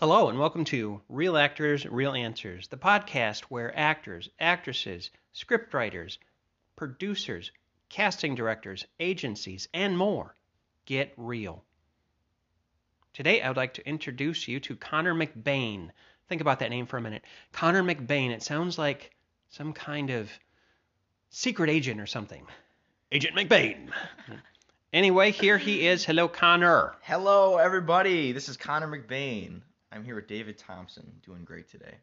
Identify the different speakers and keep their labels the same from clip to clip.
Speaker 1: Hello, and welcome to Real Actors, Real Answers, the podcast where actors, actresses, scriptwriters, producers, casting directors, agencies, and more get real. Today, I would like to introduce you to Connor McBain. Think about that name for a minute. Connor McBain, it sounds like some kind of secret agent or something. Agent McBain. anyway, here he is. Hello, Connor.
Speaker 2: Hello, everybody. This is Connor McBain. I'm here with David Thompson, doing great today.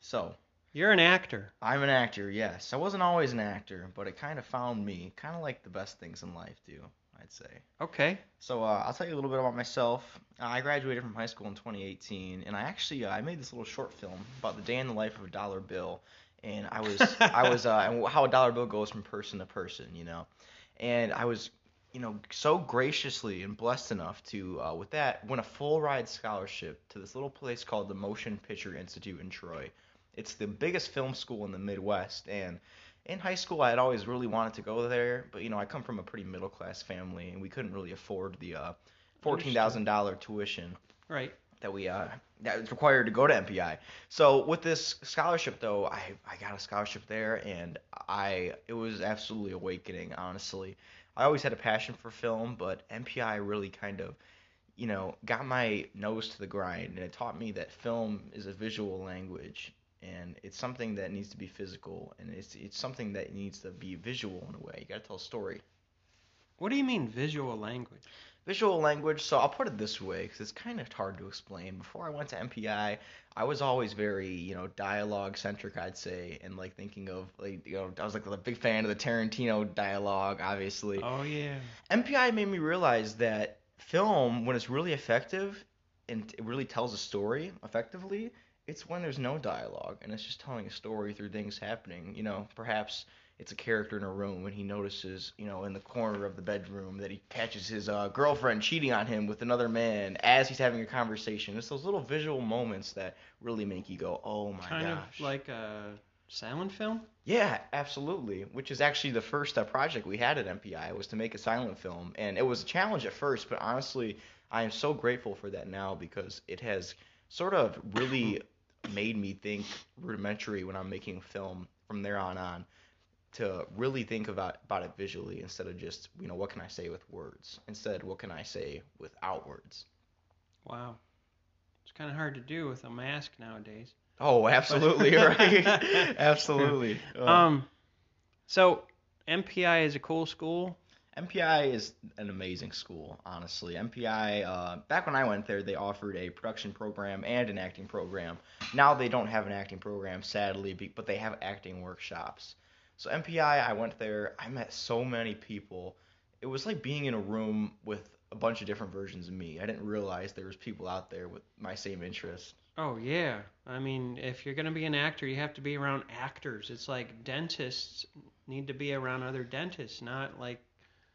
Speaker 2: So,
Speaker 1: You're an actor.
Speaker 2: I'm an actor, yes. I wasn't always an actor, but it kind of found me, kind of like the best things in life do, I'd say.
Speaker 1: Okay.
Speaker 2: So, uh, I'll tell you a little bit about myself. Uh, I graduated from high school in 2018, and I actually uh, I made this little short film about the day in the life of a dollar bill, and I was I was uh, how a dollar bill goes from person to person, you know, and I was you know, so graciously and blessed enough to, uh, with that, win a full ride scholarship to this little place called the Motion Picture Institute in Troy. It's the biggest film school in the Midwest, and in high school, I had always really wanted to go there, but you know, I come from a pretty middle class family, and we couldn't really afford the uh, fourteen thousand dollar tuition
Speaker 1: Right.
Speaker 2: that we uh that was required to go to MPI. So with this scholarship though, I I got a scholarship there and I it was absolutely awakening, honestly. I always had a passion for film, but MPI really kind of you know, got my nose to the grind and it taught me that film is a visual language and it's something that needs to be physical and it's it's something that needs to be visual in a way. You got to tell a story
Speaker 1: What do you mean visual language?
Speaker 2: Visual language so i'll put it this way because it's kind of hard to explain before i went to mpi i was always very you know dialogue centric i'd say and like thinking of like you know i was like a big fan of the tarantino dialogue obviously
Speaker 1: Oh yeah.
Speaker 2: mpi made me realize that film when it's really effective and it really tells a story effectively it's when there's no dialogue and it's just telling a story through things happening you know perhaps it's a character in a room and he notices, you know, in the corner of the bedroom that he catches his uh, girlfriend cheating on him with another man as he's having a conversation. It's those little visual moments that really make you go, "Oh my
Speaker 1: kind
Speaker 2: gosh!"
Speaker 1: of like a silent film.
Speaker 2: yeah, absolutely. Which is actually the first uh, project we had at MPI was to make a silent film, and it was a challenge at first, but honestly, I am so grateful for that now because it has sort of really made me think rudimentary when I'm making film from there on on to really think about about it visually instead of just you know what can I say with words instead what can I say without words.
Speaker 1: Wow. It's kind of hard to do with a mask nowadays.
Speaker 2: Oh, absolutely right, absolutely. Uh,
Speaker 1: Um, so MPI is a cool school.
Speaker 2: MPI is an amazing school, honestly. MPI, uh, back when I went there, they offered a production program and an acting program. Now they don't have an acting program, sadly, but they have acting workshops. So MPI, I went there, I met so many people. It was like being in a room with a bunch of different versions of me. I didn't realize there was people out there with my same interests.
Speaker 1: Oh yeah. I mean, if you're gonna be an actor, you have to be around actors. It's like dentists need to be around other dentists, not like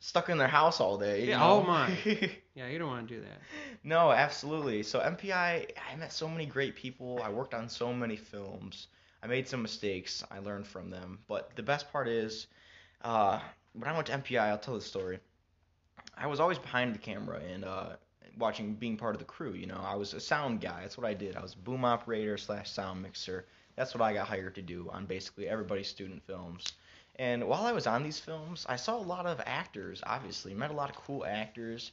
Speaker 2: Stuck in their house all day.
Speaker 1: Yeah,
Speaker 2: know?
Speaker 1: oh my. yeah, you don't want to do that.
Speaker 2: No, absolutely. So MPI, I met so many great people. I worked on so many films. I made some mistakes. I learned from them. But the best part is, uh, when I went to MPI, I'll tell the story. I was always behind the camera and uh, watching, being part of the crew. You know, I was a sound guy. That's what I did. I was boom operator slash sound mixer. That's what I got hired to do on basically everybody's student films. And while I was on these films, I saw a lot of actors. Obviously, met a lot of cool actors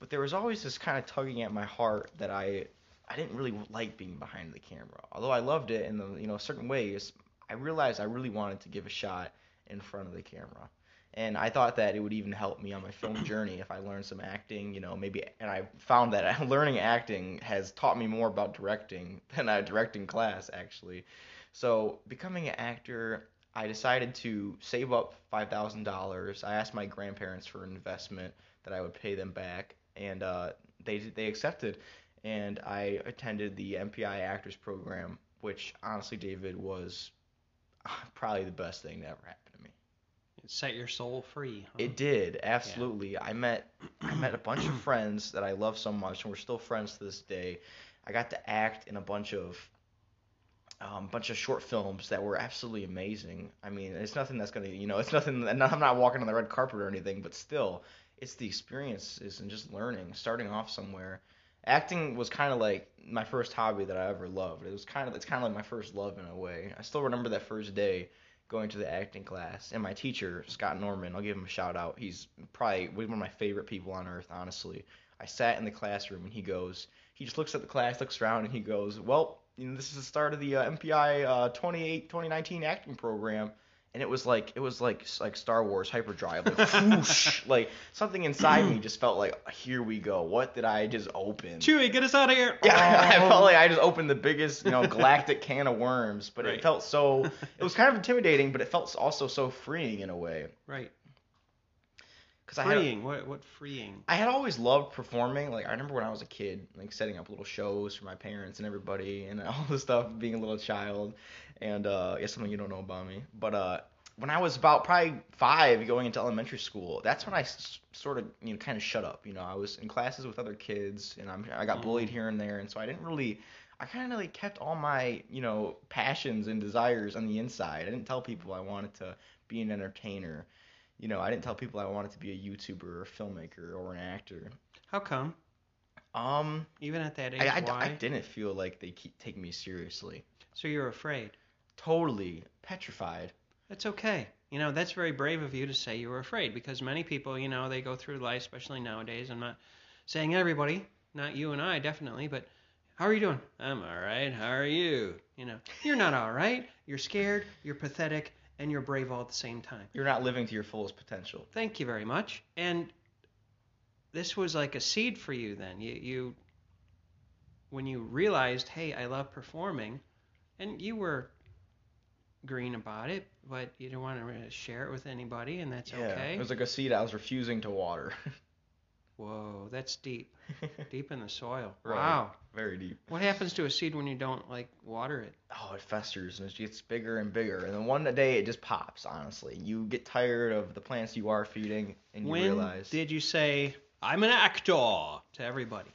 Speaker 2: but there was always this kind of tugging at my heart that I I didn't really like being behind the camera. Although I loved it in the you know certain ways, I realized I really wanted to give a shot in front of the camera. And I thought that it would even help me on my film journey if I learned some acting, you know, maybe and I found that learning acting has taught me more about directing than a directing class actually. So, becoming an actor, I decided to save up $5,000. I asked my grandparents for an investment that I would pay them back and uh, they they accepted, and I attended the MPI Actors Program, which honestly, David was uh, probably the best thing that ever happened to me.
Speaker 1: It set your soul free. Huh?
Speaker 2: It did absolutely. I met I met a bunch of friends that I love so much, and we're still friends to this day. I got to act in a bunch of um, bunch of short films that were absolutely amazing. I mean, it's nothing that's gonna, you know, it's nothing. I'm not walking on the red carpet or anything, but still, it's the experiences and just learning, starting off somewhere, acting was kind of like my first hobby that I ever loved. It was kind of it's kind of like my first love in a way. I still remember that first day going to the acting class, and my teacher Scott Norman. I'll give him a shout out. He's probably one of my favorite people on earth, honestly. I sat in the classroom, and he goes, he just looks at the class, looks around, and he goes, "Well, you know, this is the start of the uh, MPI uh, 28 2019 acting program." And it was like it was like like Star Wars hyperdrive, like whoosh, like something inside me just felt like here we go. What did I just open?
Speaker 1: Chewie, get us out of here!
Speaker 2: Yeah, I oh. felt like I just opened the biggest you know galactic can of worms, but
Speaker 1: Right.
Speaker 2: it felt so. It was kind of intimidating, but it felt also so freeing in a way.
Speaker 1: Right.
Speaker 2: Cause I had,
Speaker 1: Freeing. What? What freeing?
Speaker 2: I had always loved performing. Like I remember when I was a kid, like setting up little shows for my parents and everybody, and all this stuff, being a little child, and uh, yeah, something you don't know about me. But uh, when I was about probably five, going into elementary school, that's when I s- sort of you know kind of shut up. You know, I was in classes with other kids, and I'm I got bullied
Speaker 1: Mhm.
Speaker 2: here and there, and so I didn't really. I kind of like kept all my you know passions and desires on the inside. I didn't tell people I wanted to be an entertainer. You know, I didn't tell people I wanted to be a YouTuber or a filmmaker or an actor.
Speaker 1: How come?
Speaker 2: Um,
Speaker 1: Even at that age,
Speaker 2: I, I,
Speaker 1: why?
Speaker 2: I didn't feel like they keep take me seriously.
Speaker 1: So you're afraid.
Speaker 2: Totally petrified.
Speaker 1: That's okay. You know, that's very brave of you to say you were afraid because many people, you know, they go through life, especially nowadays. I'm not saying everybody, not you and I, definitely, but how are you doing? I'm all right. How are you? You know, you're not all right. You're scared, you're pathetic, and you're brave all at the same time.
Speaker 2: You're not living to your fullest potential.
Speaker 1: Thank you very much. And this was like a seed for you then. You, you when you realized, hey, I love performing, and you were green about it, but you don't want to really share it with anybody, and that's
Speaker 2: yeah,
Speaker 1: okay.
Speaker 2: it was like a seed I was refusing to water.
Speaker 1: Whoa, that's deep, deep in the soil.
Speaker 2: Right.
Speaker 1: Wow.
Speaker 2: Very deep.
Speaker 1: What happens to a seed when you don't like water it?
Speaker 2: Oh, it festers and it gets bigger and bigger, and then one day it just pops. Honestly, you get tired of the plants you are feeding, and you
Speaker 1: when
Speaker 2: realize.
Speaker 1: did you say I'm an actor to everybody?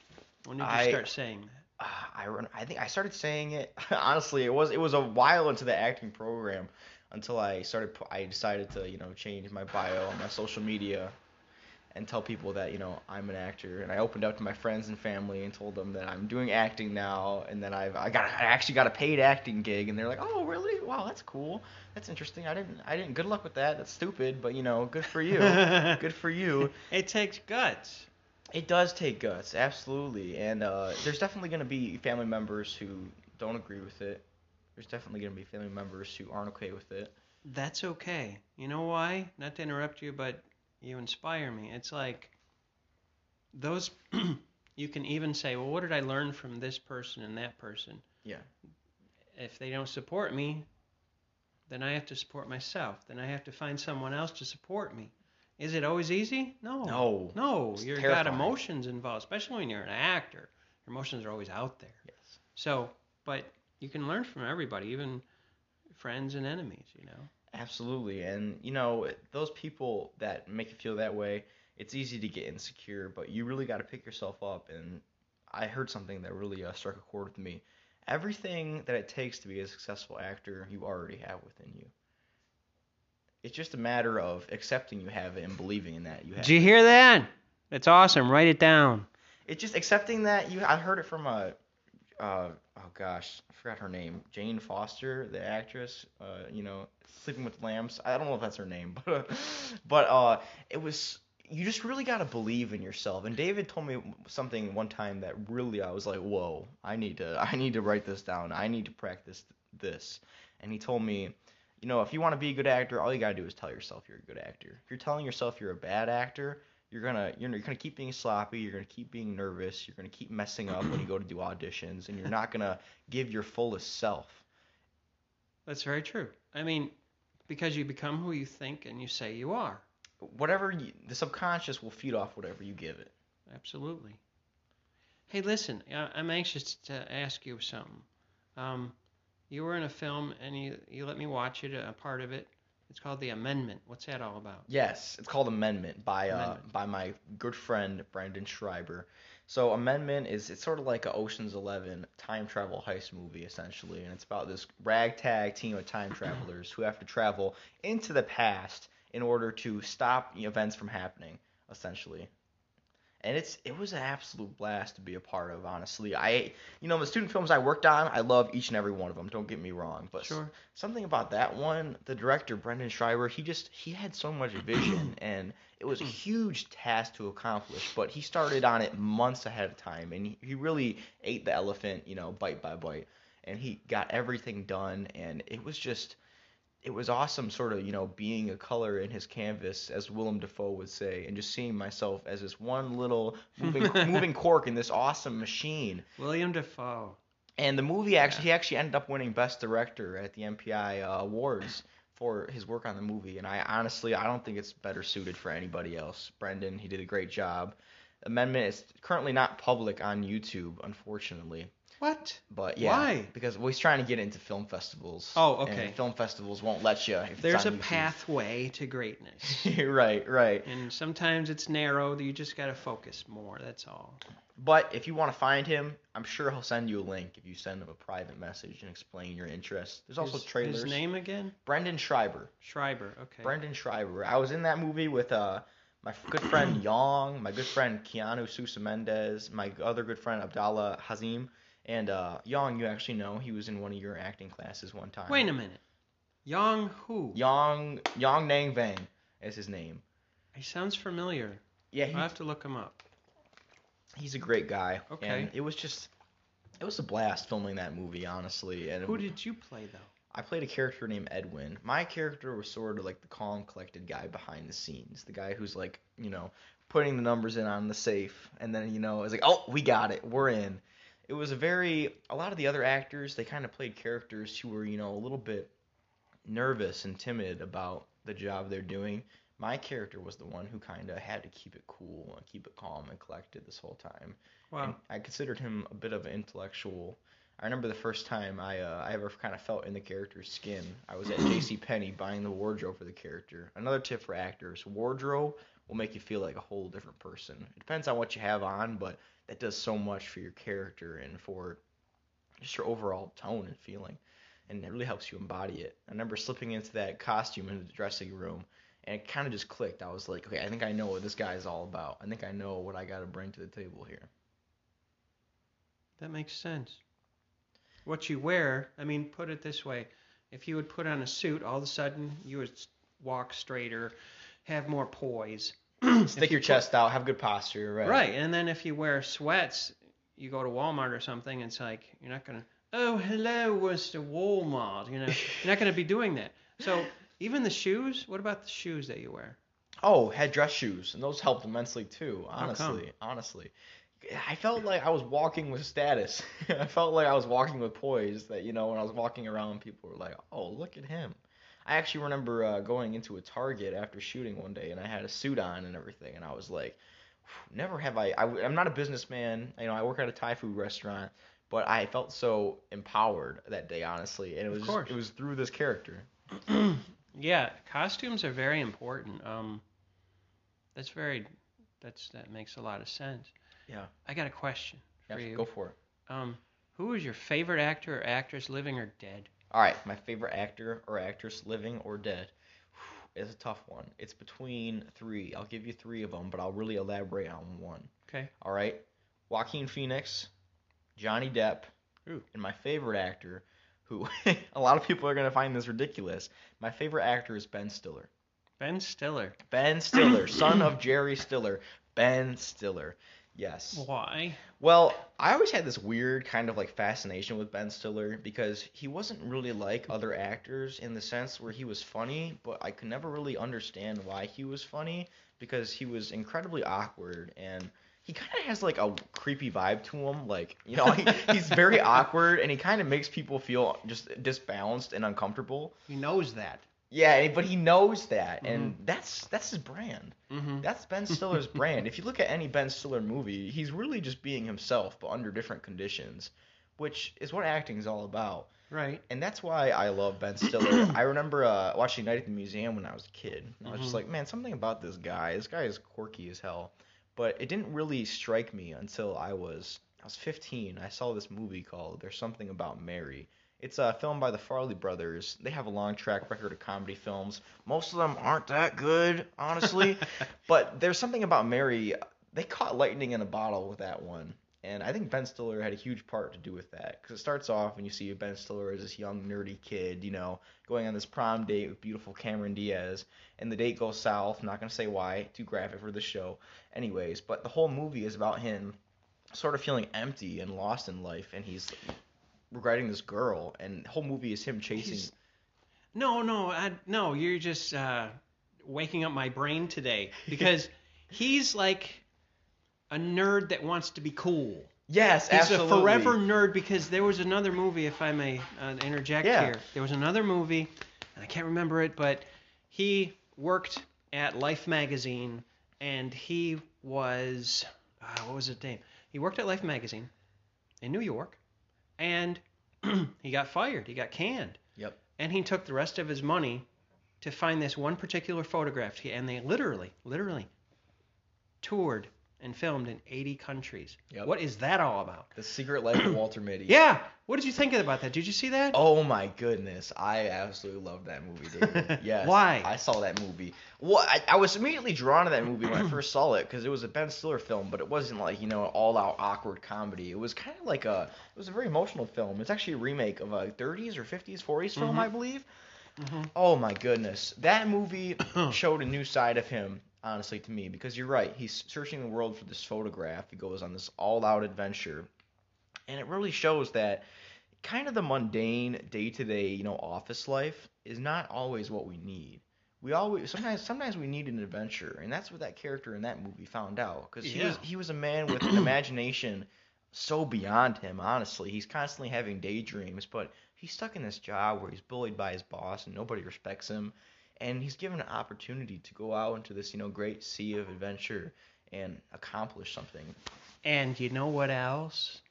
Speaker 1: When did you
Speaker 2: I-
Speaker 1: start saying that?
Speaker 2: Ah, I run, I think I started saying it. Honestly, it was it was a while into the acting program until I started. I decided to you know change my bio on my social media and tell people that you know I'm an actor. And I opened up to my friends and family and told them that I'm doing acting now, and then I've I got I actually got a paid acting gig, and they're like, oh really? Wow, that's cool. That's interesting. I didn't I didn't. Good luck with that. That's stupid, but you know, good for you. good for you.
Speaker 1: It takes guts.
Speaker 2: It does take guts, absolutely, and uh, there's definitely going to be family members who don't agree with it. There's definitely going to be family members who aren't okay with it.
Speaker 1: That's okay. You know why? Not to interrupt you, but you inspire me. It's like those you can even say, "Well, what did I learn from this person and that person?"
Speaker 2: Yeah.
Speaker 1: If they don't support me, then I have to support myself. Then I have to find someone else to support me. Is it always easy? No.
Speaker 2: No.
Speaker 1: No, you've got emotions involved, especially when you're an actor. Your emotions are always out there.
Speaker 2: Yes.
Speaker 1: So, but you can learn from everybody, even friends and enemies, you know.
Speaker 2: Absolutely, and you know those people that make you feel that way. It's easy to get insecure, but you really got to pick yourself up. And I heard something that really uh, struck a chord with me. Everything that it takes to be a successful actor, you already have within you. It's just a matter of accepting you have it and believing in that you have.
Speaker 1: Did you hear that? That's awesome. Write it down.
Speaker 2: it's just accepting that you I heard it from a uh oh gosh, I forgot her name. Jane Foster, the actress, uh, you know, Sleeping with Lambs. I don't know if that's her name, but but uh it was you just really got to believe in yourself. And David told me something one time that really I was like, "Whoa, I need to I need to write this down. I need to practice this." And he told me, you know, if you want to be a good actor, all you got to do is tell yourself you're a good actor. If you're telling yourself you're a bad actor, you're gonna you're, you're gonna keep being sloppy. You're gonna keep being nervous. You're gonna keep messing up when you go to do auditions, and you're not gonna give your fullest self.
Speaker 1: That's very true. I mean, because you become who you think and you say you are.
Speaker 2: Whatever you, the subconscious will feed off whatever you give it.
Speaker 1: Absolutely. Hey, listen, I'm anxious to ask you something. Um, you were in a film and you, you let me watch it, a part of it. It's called The Amendment. What's that all about?
Speaker 2: Yes, it's called Amendment by uh by my good friend Brandon Schreiber. So Amendment is it's sort of like a Ocean's Eleven time travel heist movie essentially, and it's about this ragtag team of time travelers who have to travel into the past in order to stop events from happening essentially. And it's it was an absolute blast to be a part of. Honestly, I you know the student films I worked on, I love each and every one of them. Don't get me wrong, but
Speaker 1: Sure.
Speaker 2: something about that one, the director Brendan Schreiber, he just he had so much vision, and it was a huge task to accomplish. But he started on it months ahead of time, and he, he really ate the elephant, you know, bite by bite, and he got everything done, and it was just it was awesome sort of you know being a color in his canvas as Willem Dafoe would say and just seeing myself as this one little moving moving cork in this awesome machine.
Speaker 1: William Dafoe.
Speaker 2: and the movie actually he actually ended up winning best director at the MPI uh, awards for his work on the movie and I honestly I don't think it's better suited for anybody else. Brendan he did a great job. Amendment is currently not public on YouTube unfortunately
Speaker 1: What?
Speaker 2: but yeah
Speaker 1: Why?
Speaker 2: because well, he's trying to get into film festivals
Speaker 1: Oh, okay.
Speaker 2: and film festivals won't let you
Speaker 1: There's a
Speaker 2: YouTube.
Speaker 1: pathway to greatness.
Speaker 2: right, right.
Speaker 1: and sometimes it's narrow. You just got to focus more. That's all.
Speaker 2: But if you want to find him, I'm sure he'll send you a link if you send him a private message and explain your interest. There's also
Speaker 1: his,
Speaker 2: trailers.
Speaker 1: His name again?
Speaker 2: Brendan Schreiber.
Speaker 1: Schreiber. Okay.
Speaker 2: Brendan Schreiber. I was in that movie with uh my good friend Yong, my good friend Keanu Sousa Mendez, my other good friend Abdallah Hazim, and uh Yong you actually know he was in one of your acting classes one time.
Speaker 1: Wait a minute. Yong who?
Speaker 2: Yong Yong Nang Vang is his name.
Speaker 1: He sounds familiar.
Speaker 2: Yeah, he,
Speaker 1: I'll have to look him up.
Speaker 2: he's a great guy.
Speaker 1: Okay.
Speaker 2: And it was just it was a blast filming that movie, honestly. And
Speaker 1: Who did you play though?
Speaker 2: I played a character named Edwin. My character was sort of like the calm, collected guy behind the scenes. The guy who's like, you know, putting the numbers in on the safe, and then you know, it's like, oh, we got it, we're in. It was a very. A lot of the other actors, they kind of played characters who were, you know, a little bit nervous and timid about the job they're doing. My character was the one who kind of had to keep it cool and keep it calm and collected this whole time.
Speaker 1: Wow.
Speaker 2: And I considered him a bit of an intellectual. I remember the first time I uh, I ever kind of felt in the character's skin. I was at J.C. Penney buying the wardrobe for the character. Another tip for actors: wardrobe will make you feel like a whole different person. It depends on what you have on, but that does so much for your character and for just your overall tone and feeling, and it really helps you embody it. I remember slipping into that costume in the dressing room. And it kind of just clicked. I was like, okay, I think I know what this guy is all about. I think I know what I got to bring to the table here.
Speaker 1: That makes sense. What you wear, I mean, put it this way. If you would put on a suit, all of a sudden you would walk straighter, have more poise.
Speaker 2: Stick your chest out, have good posture, right?
Speaker 1: Right. And then if you wear sweats, you go to Walmart or something, it's like you're not to, oh, hello, Mr. Walmart. You know, you're not to be doing that. So even the shoes, what about the shoes that you wear?
Speaker 2: Oh, had dress shoes, and those helped immensely too. Honestly, honestly, I felt like I was walking with status. I felt like I was walking with poise. That you know, when I was walking around, people were like, "Oh, look at him." I actually remember uh, going into a Target after shooting one day, and I had a suit on and everything, and I was like, "Never have I." I I'm not a businessman. You know, I work at a Thai food restaurant, but I felt so empowered that day, honestly, and it was just, it was through this character.
Speaker 1: yeah, costumes are very important. Um, that's very, that's that makes a lot of sense.
Speaker 2: Yeah.
Speaker 1: I got a question for
Speaker 2: Yeah,
Speaker 1: you.
Speaker 2: go for it.
Speaker 1: Um, who is your favorite actor or actress, living or dead?
Speaker 2: All right, my favorite actor or actress, living or dead, is a tough one. It's between three. I'll give you three of them, but I'll really elaborate on one.
Speaker 1: Okay.
Speaker 2: All right, Joaquin Phoenix, Johnny Depp,
Speaker 1: Ooh.
Speaker 2: and my favorite actor, who a lot of people are gonna find this ridiculous. My favorite actor is Ben Stiller.
Speaker 1: Ben Stiller.
Speaker 2: Ben Stiller, son of Jerry Stiller. Ben Stiller. Yes.
Speaker 1: Why?
Speaker 2: Well, I always had this weird kind of like fascination with Ben Stiller because he wasn't really like other actors in the sense where he was funny, but I could never really understand why he was funny because he was incredibly awkward and he kind of has like a creepy vibe to him. Like, you know, he, he's very awkward and he kind of makes people feel just disbalanced and uncomfortable.
Speaker 1: He knows that.
Speaker 2: Yeah, but he knows that, and that's that's his brand.
Speaker 1: Mm-hmm.
Speaker 2: That's Ben Stiller's brand. If you look at any Ben Stiller movie, he's really just being himself, but under different conditions, which is what acting is all about.
Speaker 1: Right.
Speaker 2: And that's why I love Ben Stiller. I remember uh, watching Night at the Museum when I was a kid. And I was just
Speaker 1: Mhm.
Speaker 2: like, man, something about this guy. This guy is quirky as hell. But it didn't really strike me until I was I was 15. I saw this movie called There's Something About Mary. It's a film by the Farrelly brothers. They have a long track record of comedy films. Most of them aren't that good, honestly. but there's something about Mary. they caught lightning in a bottle with that one. And I think Ben Stiller had a huge part to do with that because it starts off and you see Ben Stiller as this young nerdy kid, you know, going on this prom date with beautiful Cameron Diaz, and the date goes south. I'm not gonna say why, too graphic for the show, anyways. But the whole movie is about him sort of feeling empty and lost in life, and he's regretting this girl, and the whole movie is him chasing.
Speaker 1: He's- No, no, I, no. You're just uh, waking up my brain today because he's like a nerd that wants to be cool.
Speaker 2: Yes,
Speaker 1: He's
Speaker 2: absolutely.
Speaker 1: a forever nerd because there was another movie, if I may uh, interject
Speaker 2: Yeah.
Speaker 1: here. There was another movie, and I can't remember it, but he worked at Life magazine, and he was uh, what was his name? He worked at Life magazine in New York, and he got fired. He got canned.
Speaker 2: Yep.
Speaker 1: And he took the rest of his money to find this one particular photograph, and they literally, literally toured and filmed in 80 countries.
Speaker 2: Yep.
Speaker 1: What is that all about?
Speaker 2: The Secret Life of Walter Mitty.
Speaker 1: Yeah. What did you think about that? Did you see that?
Speaker 2: Oh my goodness, I absolutely love that movie, David. Yes.
Speaker 1: Why?
Speaker 2: I saw that movie. Well, I, I was immediately drawn to that movie when I first saw it because it was a Ben Stiller film, but it wasn't like you know all out awkward comedy. It was kind of like a it was a very emotional film. It's actually a remake of a 30s or 50s 40s film,
Speaker 1: Mhm.
Speaker 2: I believe.
Speaker 1: Mhm.
Speaker 2: Oh my goodness, that movie showed a new side of him. Honestly, to me, because you're right, he's searching the world for this photograph. He goes on this all-out adventure, and it really shows that kind of the mundane day-to-day you know office life is not always what we need. We always sometimes sometimes we need an adventure. And that's what that character in that movie found out because he was he was a man with an imagination so beyond him honestly. He's constantly having daydreams but he's stuck in this job where he's bullied by his boss and nobody respects him and he's given an opportunity to go out into this you know great sea of adventure and accomplish something
Speaker 1: And you know what else?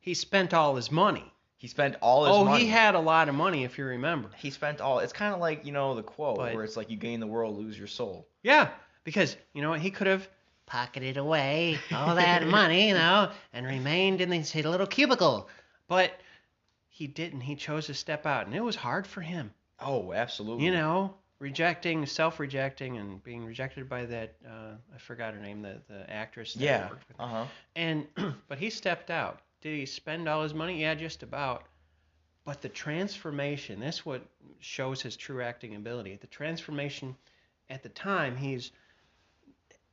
Speaker 1: He spent all his money.
Speaker 2: he spent all his
Speaker 1: oh,
Speaker 2: money.
Speaker 1: oh, money he had a lot of money, if you remember.
Speaker 2: he spent all it's kind of like you know the quote
Speaker 1: But-
Speaker 2: where it's like you gain the world lose your soul
Speaker 1: Yeah, because you know what? He could have pocketed away all that money, you know, and remained in his little cubicle. But he didn't. He chose to step out, and it was hard for him.
Speaker 2: oh absolutely
Speaker 1: You know, rejecting, self-rejecting, and being rejected by that. Uh, I forgot her name, the the actress. That
Speaker 2: yeah uh-huh
Speaker 1: And but he stepped out. Did he spend all his money? Yeah, just about. But the transformation, this what shows his true acting ability. The transformation at the time he's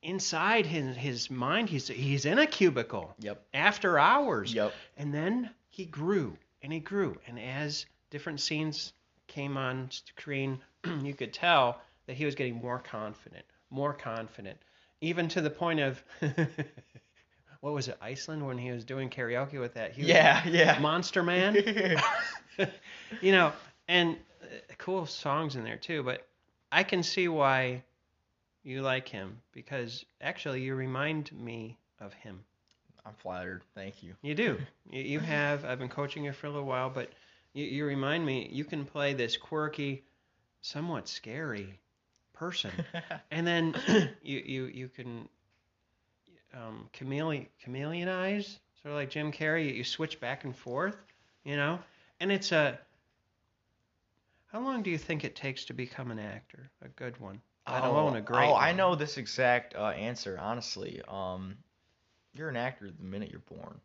Speaker 1: inside his his mind he's he's in a cubicle
Speaker 2: yep
Speaker 1: after hours.
Speaker 2: yep
Speaker 1: And then he grew and he grew and as different scenes came on screen, you could tell that he was getting more confident, more confident, even to the point of what was it, Iceland when he was doing karaoke with that huge
Speaker 2: yeah yeah
Speaker 1: monster man? you know, and uh, cool songs in there too, but I can see why you like him because actually you remind me of him.
Speaker 2: I'm flattered. Thank you.
Speaker 1: You do. You, you have. I've been coaching you for a little while, but you, you remind me you can play this quirky, somewhat scary person, and then you you you can um, chameleon chameleonize, sort of like Jim Carrey. You switch back and forth, you know, and it's a. How long do you think it takes to become an actor? A good one. Let alone a great
Speaker 2: Oh, I know this exact uh, answer. Honestly, um, you're an actor the minute you're born.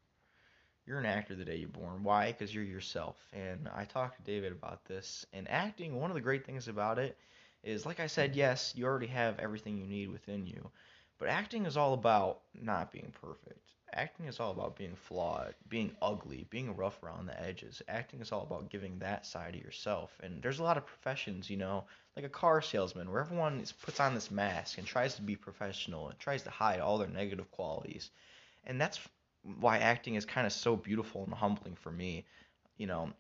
Speaker 2: You're an actor the day you're born. Why? Because you're yourself. And I talked to David about this. And acting, one of the great things about it is, like I said, yes, you already have everything you need within you. But acting is all about not being perfect. Acting is all about being flawed, being ugly, being rough around the edges. Acting is all about giving that side of yourself. And there's a lot of professions, you know, like a car salesman, where everyone is, puts on this mask and tries to be professional and tries to hide all their negative qualities. And that's why acting is kind of so beautiful and humbling for me, you know,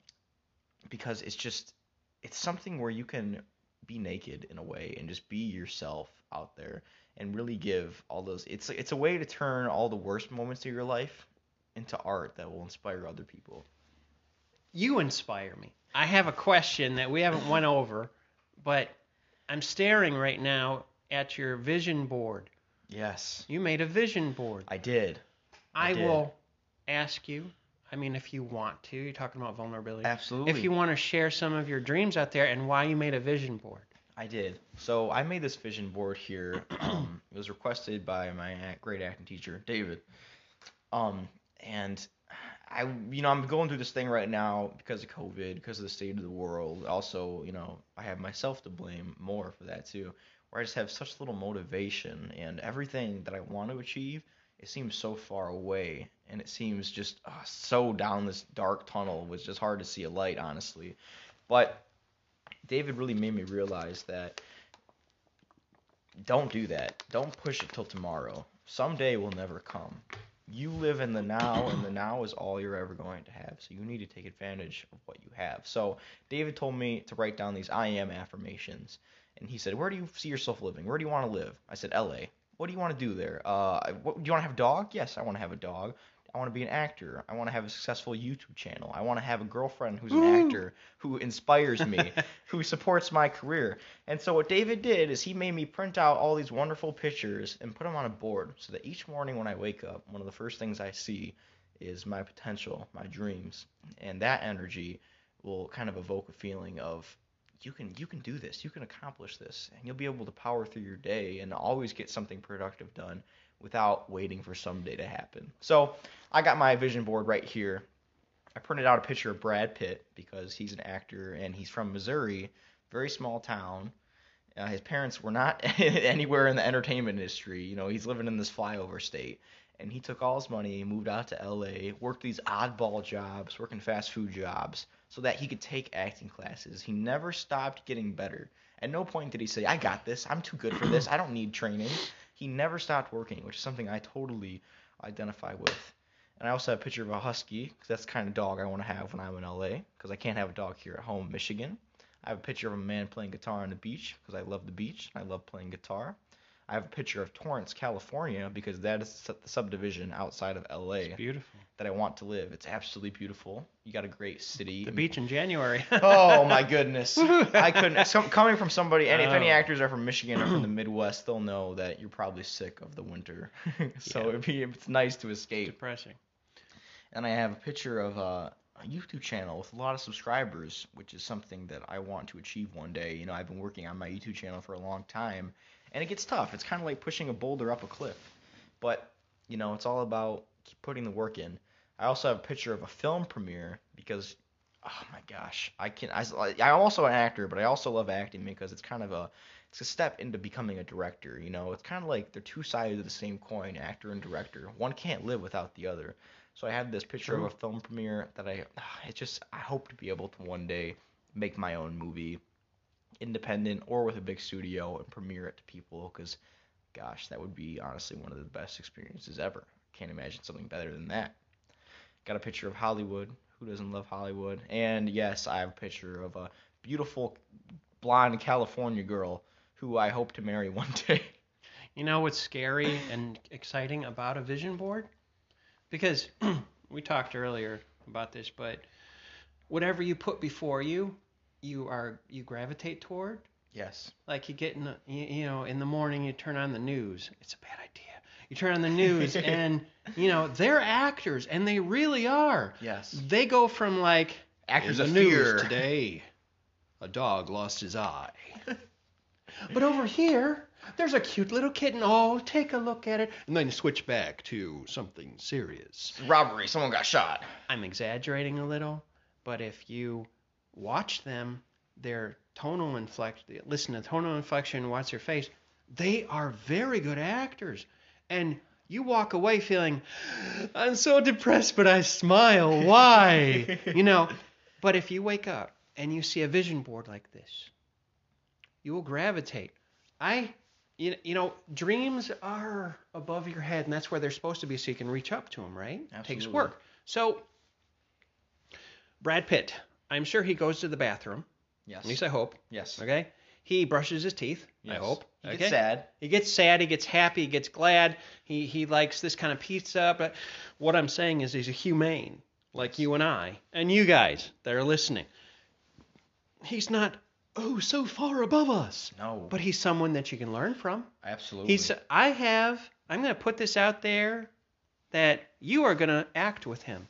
Speaker 2: because it's just it's something where you can be naked in a way and just be yourself out there and really give all those it's it's a way to turn all the worst moments of your life into art that will inspire other people.
Speaker 1: You inspire me. I have a question that we haven't went over, but I'm staring right now at your vision board.
Speaker 2: Yes,
Speaker 1: You made a vision board.
Speaker 2: I did. I
Speaker 1: I will ask you. I mean, if you want to, you're talking about vulnerability.
Speaker 2: Absolutely.
Speaker 1: If you want to share some of your dreams out there and why you made a vision board.
Speaker 2: I did. So I made this vision board here. Um, it was requested by my great acting teacher, David. Um, and I, you know, I'm going through this thing right now because of COVID, because of the state of the world. Also, you know, I have myself to blame more for that too, where I just have such little motivation and everything that I want to achieve, it seems so far away, and it seems just uh, so down this dark tunnel. It's just hard to see a light, honestly. But David really made me realize that don't do that. Don't push it till tomorrow. Someday will never come. You live in the now, and the now is all you're ever going to have. So you need to take advantage of what you have. So David told me to write down these I am affirmations. And he said, Where do you see yourself living? Where do you want to live? I said, LA. What do you want to do there? Uh, what, do you want to have a dog? Yes, I want to have a dog. I want to be an actor. I want to have a successful YouTube channel. I want to have a girlfriend who's an actor who inspires me, who supports my career. And so what David did is he made me print out all these wonderful pictures and put them on a board so that each morning when I wake up, one of the first things I see is my potential, my dreams. And that energy will kind of evoke a feeling of you can you can do this, you can accomplish this, and you'll be able to power through your day and always get something productive done without waiting for someday to happen. So I got my vision board right here. I printed out a picture of Brad Pitt because he's an actor and he's from Missouri, very small town. Uh, his parents were not anywhere in the entertainment industry. You know, he's living in this flyover state. And he took all his money, moved out to LA, worked these oddball jobs, working fast food jobs, so that he could take acting classes. He never stopped getting better. At no point did he say, I got this. I'm too good for this. I don't need training. He never stopped working, which is something I totally identify with. And I also have a picture of a husky, because that's the kind of dog I want to have when I'm in LA, because I can't have a dog here at home, in Michigan. I have a picture of a man playing guitar on the beach, because I love the beach. I love playing guitar. I have a picture of Torrance, California, because that is the subdivision outside of LA
Speaker 1: It's beautiful.
Speaker 2: that I want to live. It's absolutely beautiful. You got a great city.
Speaker 1: The beach in January.
Speaker 2: oh my goodness! I couldn't. Some, coming from somebody, and if any
Speaker 1: Oh.
Speaker 2: actors are from Michigan or from the Midwest, they'll know that you're probably sick of the winter. so
Speaker 1: Yeah.
Speaker 2: it'd be it's nice to escape.
Speaker 1: Depressing.
Speaker 2: And I have a picture of uh, a YouTube channel with a lot of subscribers, which is something that I want to achieve one day. You know, I've been working on my YouTube channel for a long time, and it gets tough. It's kind of like pushing a boulder up a cliff, but you know, it's all about putting the work in. I also have a picture of a film premiere because, oh my gosh, I can. I, I'm also an actor, but I also love acting because it's kind of a it's a step into becoming a director. You know, it's kind of like they're two sides of the same coin, actor and director. One can't live without the other. So I had this picture
Speaker 1: True.
Speaker 2: of a film premiere that I ah, it just I hope to be able to one day make my own movie, independent or with a big studio and premiere it to people because gosh, that would be honestly one of the best experiences ever. Can't imagine something better than that. Got a picture of Hollywood. Who doesn't love Hollywood? And yes, I have a picture of a beautiful blonde California girl who I hope to marry one day.
Speaker 1: You know what's scary and exciting about a vision board? Because we talked earlier about this, but whatever you put before you, you are you gravitate toward.
Speaker 2: Yes.
Speaker 1: Like you get in, the, you, you know, in the morning you turn on the news. It's a bad idea. You turn on the news and you know they're actors and they really are.
Speaker 2: Yes.
Speaker 1: They go from like
Speaker 2: Actors of
Speaker 1: news
Speaker 2: fear.
Speaker 1: today. A dog lost his eye. but over here, there's a cute little kitten. Oh, take a look at it. And then switch back to something serious.
Speaker 2: Robbery. Someone got shot.
Speaker 1: I'm exaggerating a little, but if you watch them, their tonal inflection, listen to tonal inflection, watch their face, they are very good actors. And you walk away feeling, I'm so depressed, but I smile. Why? you know, but if you wake up and you see a vision board like this, you will gravitate. I, you, you know, dreams are above your head, and that's where they're supposed to be, so you can reach up to them, right? It takes work. So, Brad Pitt, I'm sure he goes to the bathroom.
Speaker 2: Yes.
Speaker 1: At least I hope.
Speaker 2: Yes.
Speaker 1: Okay. He brushes his teeth. I hope.
Speaker 2: He
Speaker 1: okay.
Speaker 2: gets sad.
Speaker 1: He gets sad. He gets happy. He gets glad. He he likes this kind of pizza. But what I'm saying is, he's a humane, like you and I, and you guys that are listening. He's not oh so far above us,
Speaker 2: No.
Speaker 1: but he's someone that you can learn from.
Speaker 2: absolutely.
Speaker 1: He's I have. I'm going to put this out there that you are going to act with him.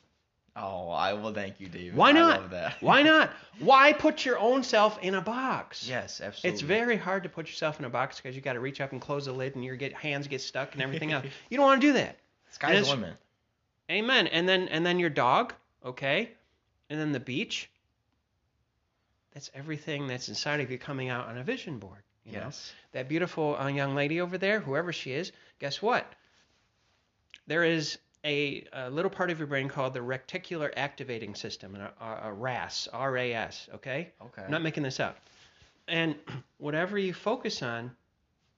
Speaker 2: Oh, I will thank you, David.
Speaker 1: Why not? Why not? Why put your own self in a box?
Speaker 2: Yes, absolutely.
Speaker 1: It's very hard to put yourself in a box because you got to reach up and close the lid, and your get hands get stuck and everything else. You don't want to do that.
Speaker 2: Sky's the limit.
Speaker 1: Amen. And then and then your dog, okay, and then the beach. That's everything that's inside of you coming out on a vision board. You know?
Speaker 2: Yes.
Speaker 1: that beautiful uh, young lady over there, whoever she is, guess what? There is a, a little part of your brain called the reticular activating system, a, a, a RAS, R-A-S. Okay,
Speaker 2: Okay.
Speaker 1: I'm not making this up. And whatever you focus on,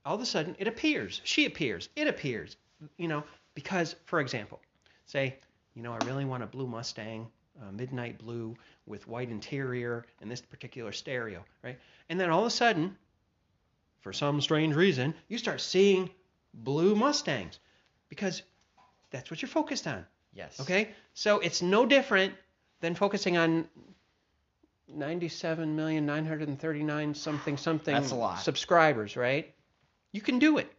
Speaker 1: all of a sudden it appears. She appears. It appears. You know, because for example, say, you know, I really want a blue Mustang, uh, midnight blue with white interior and this particular stereo, right? And then all of a sudden, for some strange reason, you start seeing blue Mustangs because that's what you're focused on.
Speaker 2: yes.
Speaker 1: Okay? So it's no different than focusing on 97,939 something something
Speaker 2: That's a lot.
Speaker 1: subscribers, right? You can do it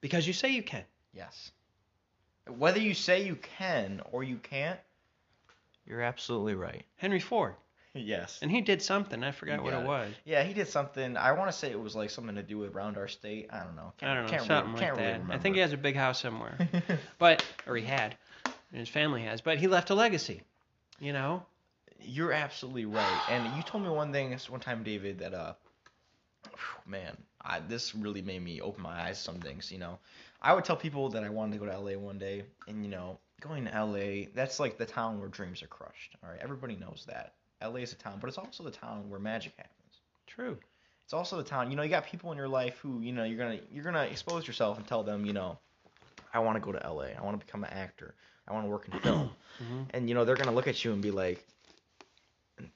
Speaker 1: because you say you can.
Speaker 2: Yes. Whether you say you can or you can't, you're absolutely right.
Speaker 1: Henry Ford,
Speaker 2: Yes.
Speaker 1: and he did something. I forgot what it was.
Speaker 2: Yeah, he did something. I want to say it was like something to do with around our state. I don't know.
Speaker 1: I don't know,
Speaker 2: can't
Speaker 1: something
Speaker 2: really,
Speaker 1: like
Speaker 2: can't
Speaker 1: that.
Speaker 2: Really
Speaker 1: I think he has a big house somewhere, but or he had, and his family has. But he left a legacy. You know,
Speaker 2: You're absolutely right. And you told me one thing one time, David, that uh, man, I, this really made me open my eyes to some things. You know, I would tell people that I wanted to go to LA one day, and you know, going to LA, that's like the town where dreams are crushed. All right, everybody knows that. LA is a town, but it's also the town where magic happens.
Speaker 1: true.
Speaker 2: It's also the town. You know, you got people in your life who, you know, you're gonna you're gonna expose yourself and tell them, you know, I want to go to LA. I want to become an actor. I want to work in film.
Speaker 1: Mhm.
Speaker 2: And you know, they're gonna look at you and be like,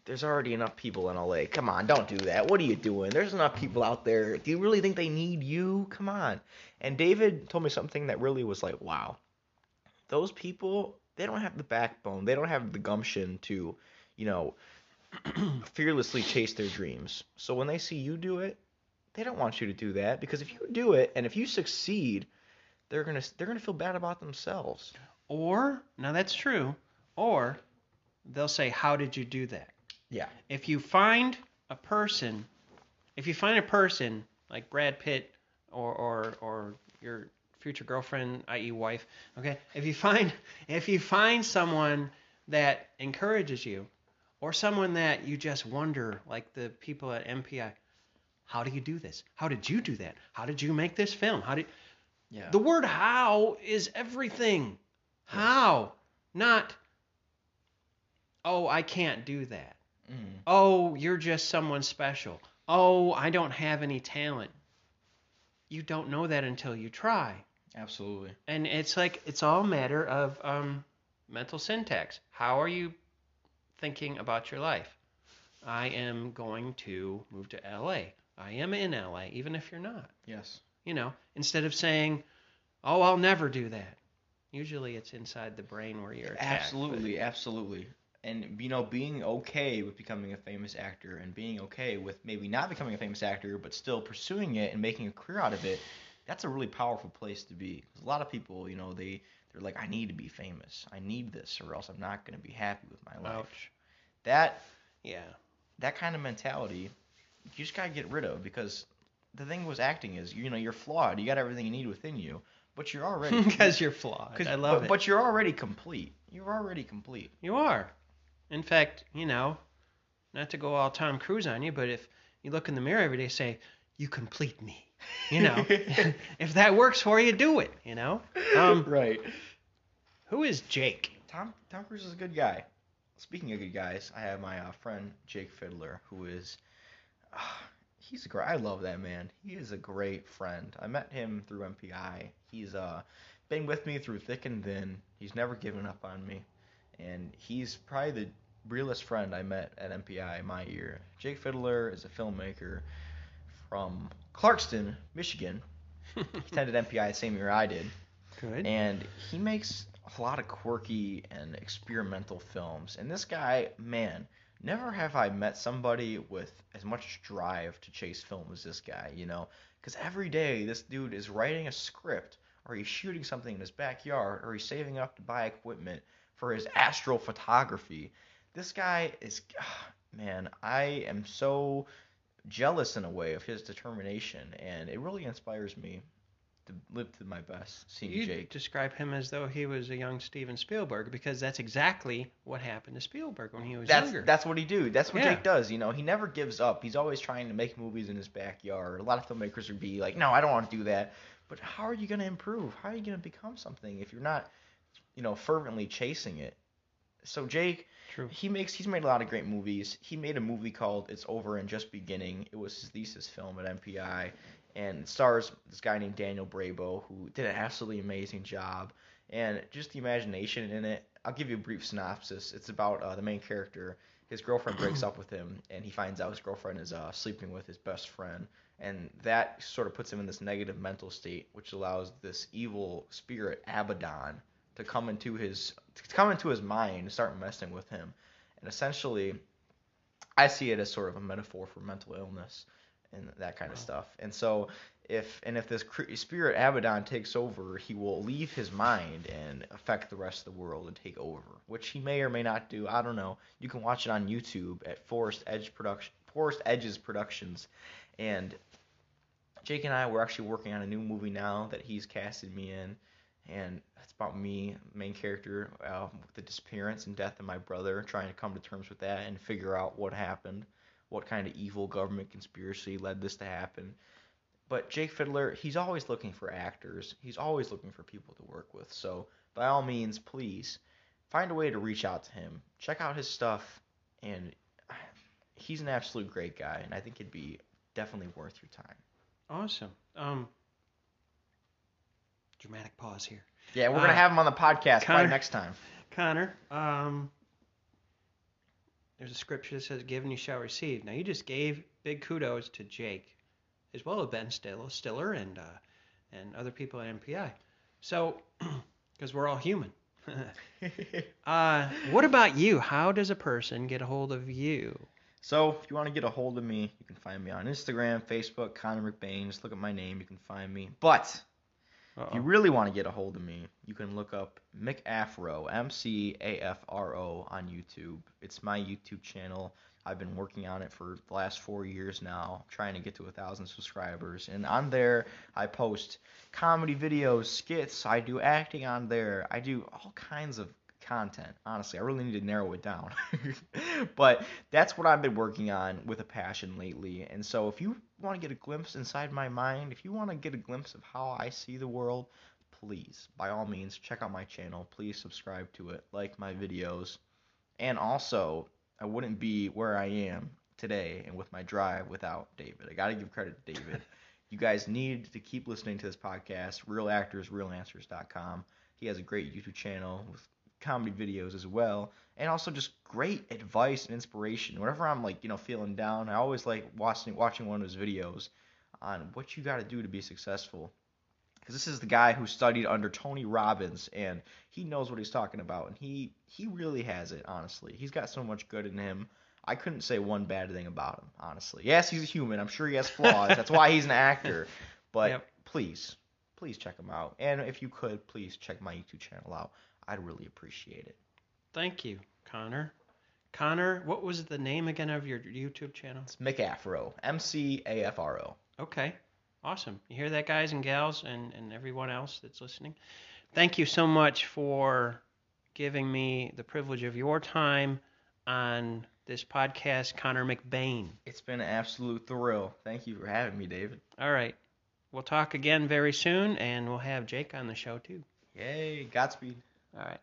Speaker 2: "There's already enough people in LA. Come on, don't do that. What are you doing? There's enough people out there. Do you really think they need you? Come on." And David told me something that really was like, "Wow, those people, they don't have the backbone. They don't have the gumption to, you know." fearlessly chase their dreams. So when they see you do it, they don't want you to do that because if you do it and if you succeed, they're gonna they're gonna feel bad about themselves.
Speaker 1: Or now that's true. Or they'll say, "How did you do that?"
Speaker 2: Yeah.
Speaker 1: if you find a person, if you find a person like Brad Pitt or or or your future girlfriend, i.e., wife, okay, if you find if you find someone that encourages you, or someone that you just wonder, like the people at MPI, how do you do this? How did you do that? How did you make this film? How did
Speaker 2: Yeah.
Speaker 1: the word how is everything. How, not oh, I can't do that.
Speaker 2: Mm.
Speaker 1: Oh, you're just someone special. Oh, I don't have any talent. You don't know that until you try.
Speaker 2: Absolutely.
Speaker 1: And it's like it's all a matter of um, mental syntax. How are you thinking about your life? I am going to move to LA. I am in LA, even if you're not.
Speaker 2: Yes.
Speaker 1: You know, instead of saying, "Oh, I'll never do that." Usually, it's inside the brain where you're attacked.
Speaker 2: Absolutely, absolutely. And you know, being okay with becoming a famous actor and being okay with maybe not becoming a famous actor but still pursuing it and making a career out of it, that's a really powerful place to be. Because a lot of people, you know, they they're like, I need to be famous. I need this, or else I'm not going to be happy with my life.
Speaker 1: ouch.
Speaker 2: That
Speaker 1: Yeah.
Speaker 2: that kind of mentality, you just gotta get rid of because the thing with acting is, you know, you're flawed. You got everything you need within you, but you're already
Speaker 1: Because you're flawed.
Speaker 2: 'cause-
Speaker 1: I love
Speaker 2: but,
Speaker 1: it.
Speaker 2: But you're already complete. You're already complete.
Speaker 1: You are. In fact, you know, not to go all Tom Cruise on you, but if you look in the mirror every day, say, "You complete me." You know, if that works for you, do it. You know. Um,
Speaker 2: right.
Speaker 1: who is Jake?
Speaker 2: Tom Tom Cruise is a good guy. Speaking of good guys, I have my uh, friend Jake Fiddler, who is, uh, he's great. I love that man. He is a great friend. I met him through MPI. He's uh been with me through thick and thin. He's never given up on me, and he's probably the realest friend I met at MPI my year. Jake Fiddler is a filmmaker from Clarkston, Michigan. He attended MPI the same year I did
Speaker 1: Good.
Speaker 2: and he makes a lot of quirky and experimental films. And this guy, man, never have I met somebody with as much drive to chase film as this guy, you know? Because every day this dude is writing a script, or he's shooting something in his backyard, or he's saving up to buy equipment for his astrophotography. This guy is, ah, man, I am so jealous in a way of his determination, and it really inspires me to live to my best. Seeing
Speaker 1: You
Speaker 2: Jake.
Speaker 1: describe him as though he was a young Steven Spielberg because that's exactly what happened to Spielberg when he was
Speaker 2: That's
Speaker 1: younger.
Speaker 2: that's what he do. That's what
Speaker 1: Yeah.
Speaker 2: Jake does. You know, he never gives up. He's always trying to make movies in his backyard. A lot of filmmakers would be like, "No, I don't want to do that." But how are you going to improve? How are you going to become something if you're not, you know, fervently chasing it? So Jake,
Speaker 1: True.
Speaker 2: he makes he's made a lot of great movies. He made a movie called It's Over and Just Beginning. It was his thesis film at MPI and stars this guy named Daniel Brabo who did an absolutely amazing job and just the imagination in it. I'll give you a brief synopsis. It's about uh, the main character. His girlfriend breaks up with him and he finds out his girlfriend is uh, sleeping with his best friend and that sort of puts him in this negative mental state which allows this evil spirit Abaddon to come into his to come into his mind and start messing with him. And essentially, I see it as sort of a metaphor for mental illness and that kind of stuff. And so, if and if this spirit Abaddon takes over, he will leave his mind and affect the rest of the world and take over, which he may or may not do. I don't know. You can watch it on YouTube at Forest Edge Production, Forest Edges Productions, and Jake and I we're actually working on a new movie now that he's casted me in, and it's about me, main character, uh, with the disappearance and death of my brother, trying to come to terms with that and figure out what happened, what kind of evil government conspiracy led this to happen. But Jake Fiddler, he's always looking for actors. He's always looking for people to work with. So by all means, please find a way to reach out to him. Check out his stuff, and he's an absolute great guy, and I think it'd be definitely worth your time.
Speaker 1: Awesome. Um, dramatic pause here.
Speaker 2: Yeah, we're
Speaker 1: Uh,
Speaker 2: gonna have him on the podcast
Speaker 1: Connor-
Speaker 2: next time.
Speaker 1: Connor, um, there's a scripture that says, "Give and you shall receive." Now you just gave big kudos to Jake, as well as Ben Stiller, and uh, and other people at MPI. So, because we're all human. uh, what about you? How does a person get a hold of you?
Speaker 2: So if you want to get a hold of me, you can find me on Instagram, Facebook, Connor McBain. Just look at my name, you can find me. But if you really want to get a hold of me, you can look up McAfro, M C A F R O, on YouTube. It's my YouTube channel. I've been working on it for the last four years now, trying to get to a thousand subscribers. And on there, I post comedy videos, skits. I do acting on there. I do all kinds of content. Honestly, I really need to narrow it down. but that's what I've been working on with a passion lately. And so if you want to get a glimpse inside my mind, if you want to get a glimpse of how I see the world, please, by all means, check out my channel. Please subscribe to it, like my videos. And also, I wouldn't be where I am today and with my drive without David. I got to give credit to David. you guys need to keep listening to this podcast, Real Actors, RealAnswers.com. He has a great YouTube channel with comedy videos as well, and also just great advice and inspiration. Whenever I'm like, you know, feeling down, I always like watching watching one of his videos on what you got to do to be successful. Because this is the guy who studied under Tony Robbins, and he knows what he's talking about, and he he really has it. Honestly, he's got so much good in him. I couldn't say one bad thing about him. Honestly, yes, he's a human. I'm sure he has flaws. That's why he's an actor. But
Speaker 1: Yep.
Speaker 2: please, please check him out. And if you could, please check my YouTube channel out. I'd really appreciate it.
Speaker 1: Thank you, Connor. Connor, what was the name again of your YouTube channel?
Speaker 2: It's Mick Afro, M C A F R O.
Speaker 1: Okay. Awesome. You hear that, guys and gals, and, and everyone else that's listening? Thank you so much for giving me the privilege of your time on this podcast, Connor McBain.
Speaker 2: It's been an absolute thrill. Thank you for having me, David.
Speaker 1: All right. We'll talk again very soon, and we'll have Jake on the show too.
Speaker 2: Yay, Godspeed.
Speaker 1: All right.